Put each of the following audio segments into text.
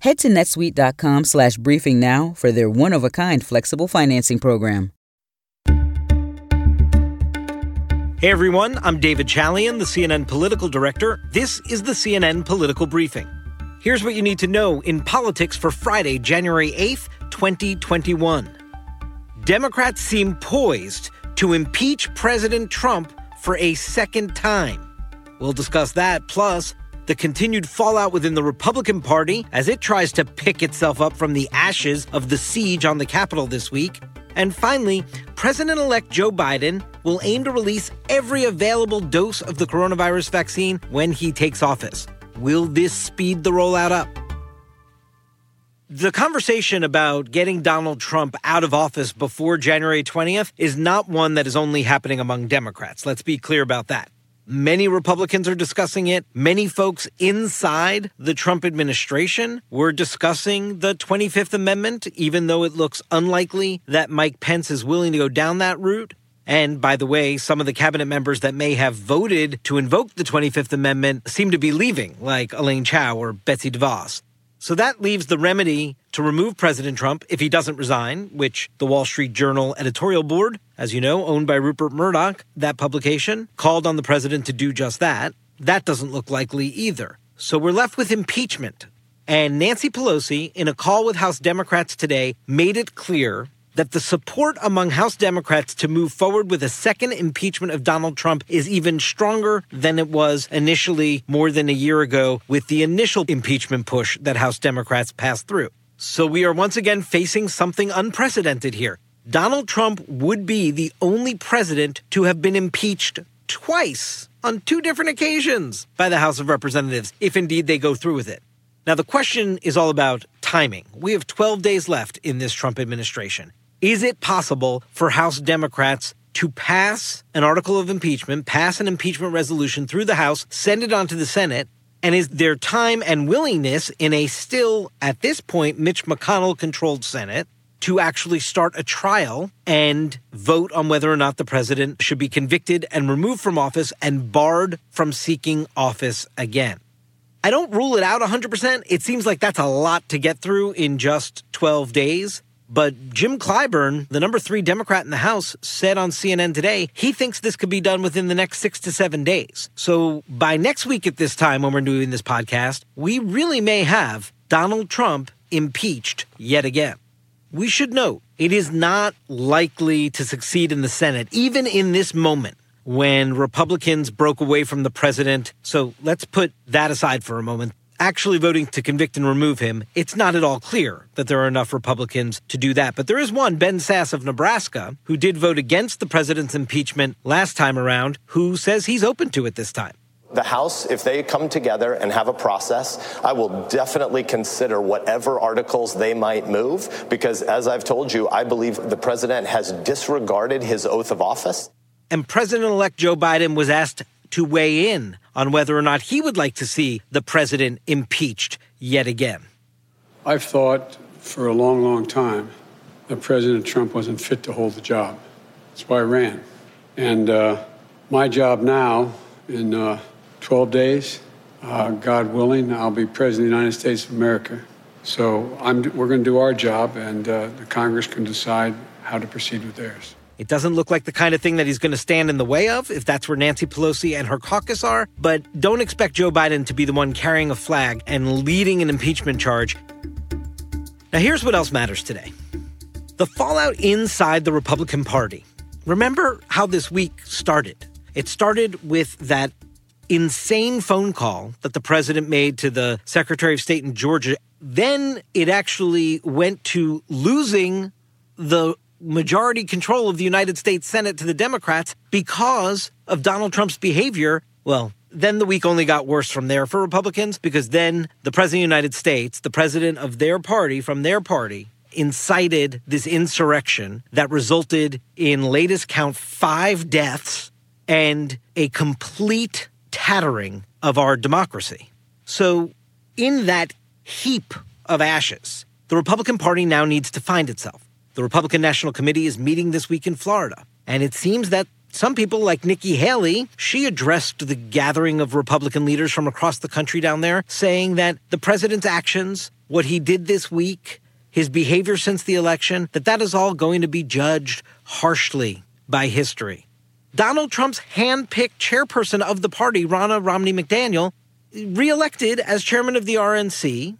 Head to netsuite.com slash briefing now for their one of a kind flexible financing program. Hey everyone, I'm David Chalian, the CNN political director. This is the CNN political briefing. Here's what you need to know in politics for Friday, January 8th, 2021. Democrats seem poised to impeach President Trump for a second time. We'll discuss that, plus the continued fallout within the Republican Party as it tries to pick itself up from the ashes of the siege on the Capitol this week. And finally, President elect Joe Biden will aim to release every available dose of the coronavirus vaccine when he takes office. Will this speed the rollout up? The conversation about getting Donald Trump out of office before January 20th is not one that is only happening among Democrats. Let's be clear about that. Many Republicans are discussing it. Many folks inside the Trump administration were discussing the 25th Amendment, even though it looks unlikely that Mike Pence is willing to go down that route. And by the way, some of the cabinet members that may have voted to invoke the 25th Amendment seem to be leaving, like Elaine Chao or Betsy DeVos. So that leaves the remedy to remove President Trump if he doesn't resign, which the Wall Street Journal editorial board, as you know, owned by Rupert Murdoch, that publication, called on the president to do just that. That doesn't look likely either. So we're left with impeachment. And Nancy Pelosi, in a call with House Democrats today, made it clear that the support among House Democrats to move forward with a second impeachment of Donald Trump is even stronger than it was initially more than a year ago with the initial impeachment push that House Democrats passed through. So we are once again facing something unprecedented here. Donald Trump would be the only president to have been impeached twice on two different occasions by the House of Representatives, if indeed they go through with it. Now, the question is all about timing. We have 12 days left in this Trump administration. Is it possible for House Democrats to pass an article of impeachment, pass an impeachment resolution through the House, send it on to the Senate? And is there time and willingness in a still, at this point, Mitch McConnell controlled Senate to actually start a trial and vote on whether or not the president should be convicted and removed from office and barred from seeking office again? I don't rule it out 100%. It seems like that's a lot to get through in just 12 days. But Jim Clyburn, the number three Democrat in the House, said on CNN today he thinks this could be done within the next six to seven days. So by next week at this time, when we're doing this podcast, we really may have Donald Trump impeached yet again. We should note it is not likely to succeed in the Senate, even in this moment when Republicans broke away from the president. So let's put that aside for a moment actually voting to convict and remove him, it's not at all clear that there are enough Republicans to do that. But there is one, Ben Sasse of Nebraska, who did vote against the president's impeachment last time around, who says he's open to it this time. The House, if they come together and have a process, I will definitely consider whatever articles they might move because, as I've told you, I believe the president has disregarded his oath of office. And President elect Joe Biden was asked to weigh in on whether or not he would like to see the president impeached yet again. I've thought for a long, long time that President Trump wasn't fit to hold the job. That's why I ran. And uh, my job now, in uh, 12 days, uh, God willing, I'll be President of the United States of America. So I'm, we're going to do our job, and uh, the Congress can decide how to proceed with theirs. It doesn't look like the kind of thing that he's going to stand in the way of, if that's where Nancy Pelosi and her caucus are. But don't expect Joe Biden to be the one carrying a flag and leading an impeachment charge. Now, here's what else matters today the fallout inside the Republican Party. Remember how this week started? It started with that insane phone call that the president made to the Secretary of State in Georgia. Then it actually went to losing the majority control of the United States Senate to the Democrats because of Donald Trump's behavior, well, then the week only got worse from there for Republicans because then the President of the United States, the president of their party from their party, incited this insurrection that resulted in latest count five deaths and a complete tattering of our democracy. So, in that heap of ashes, the Republican Party now needs to find itself. The Republican National Committee is meeting this week in Florida. And it seems that Some people, like Nikki Haley, she addressed the gathering of Republican leaders from across the country down there, saying that the president's actions, what he did this week, his behavior since the election, that that is all going to be judged harshly by history. Donald Trump's handpicked chairperson of the party, Ronna Romney McDaniel, reelected as chairman of the RNC.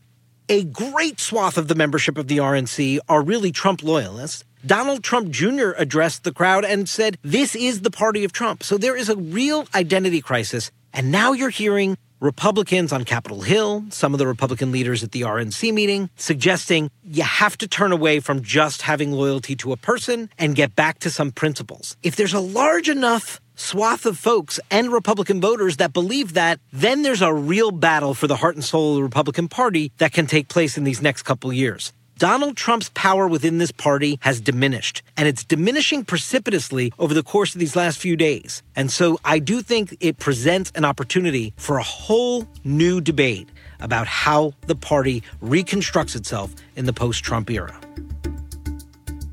A great swath of the membership of the RNC are really Trump loyalists. Donald Trump Jr. addressed the crowd and said, This is the party of Trump. So there is a real identity crisis. And now you're hearing Republicans on Capitol Hill, some of the Republican leaders at the RNC meeting, suggesting you have to turn away from just having loyalty to a person and get back to some principles. If there's a large enough swath of folks and Republican voters that believe that, then there's a real battle for the heart and soul of the Republican Party that can take place in these next couple years. Donald Trump's power within this party has diminished, and it's diminishing precipitously over the course of these last few days. And so I do think it presents an opportunity for a whole new debate about how the party reconstructs itself in the post Trump era.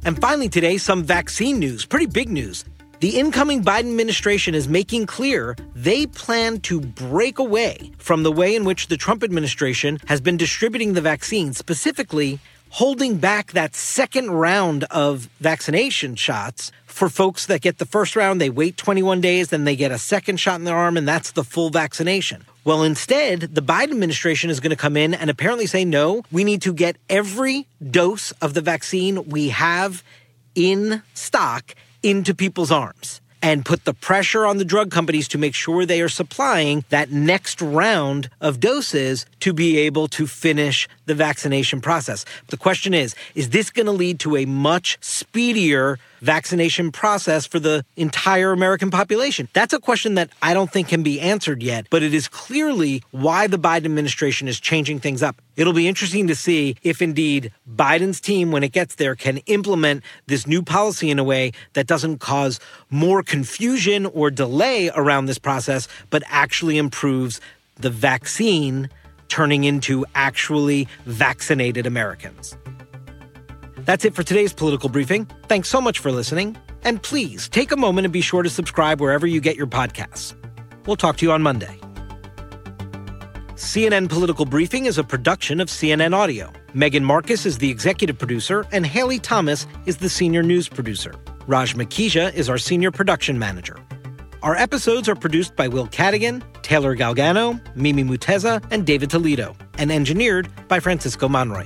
And finally, today, some vaccine news, pretty big news. The incoming Biden administration is making clear they plan to break away from the way in which the Trump administration has been distributing the vaccine, specifically holding back that second round of vaccination shots for folks that get the first round. They wait 21 days, then they get a second shot in their arm, and that's the full vaccination. Well, instead, the Biden administration is going to come in and apparently say, no, we need to get every dose of the vaccine we have in stock into people's arms and put the pressure on the drug companies to make sure they are supplying that next round of doses to be able to finish the vaccination process. The question is is this going to lead to a much speedier vaccination process for the entire American population? That's a question that I don't think can be answered yet, but it is clearly why the Biden administration is changing things up. It'll be interesting to see if indeed Biden's team, when it gets there, can implement this new policy in a way that doesn't cause more confusion or delay around this process, but actually improves the vaccine turning into actually vaccinated Americans. That's it for today's political briefing. Thanks so much for listening. And please take a moment and be sure to subscribe wherever you get your podcasts. We'll talk to you on Monday. CNN Political Briefing is a production of CNN Audio. Megan Marcus is the executive producer, and Haley Thomas is the senior news producer. Raj Makhija is our senior production manager. Our episodes are produced by Will Cadigan, Taylor Galgano, Mimi Muteza, and David Toledo, and engineered by Francisco Monroy.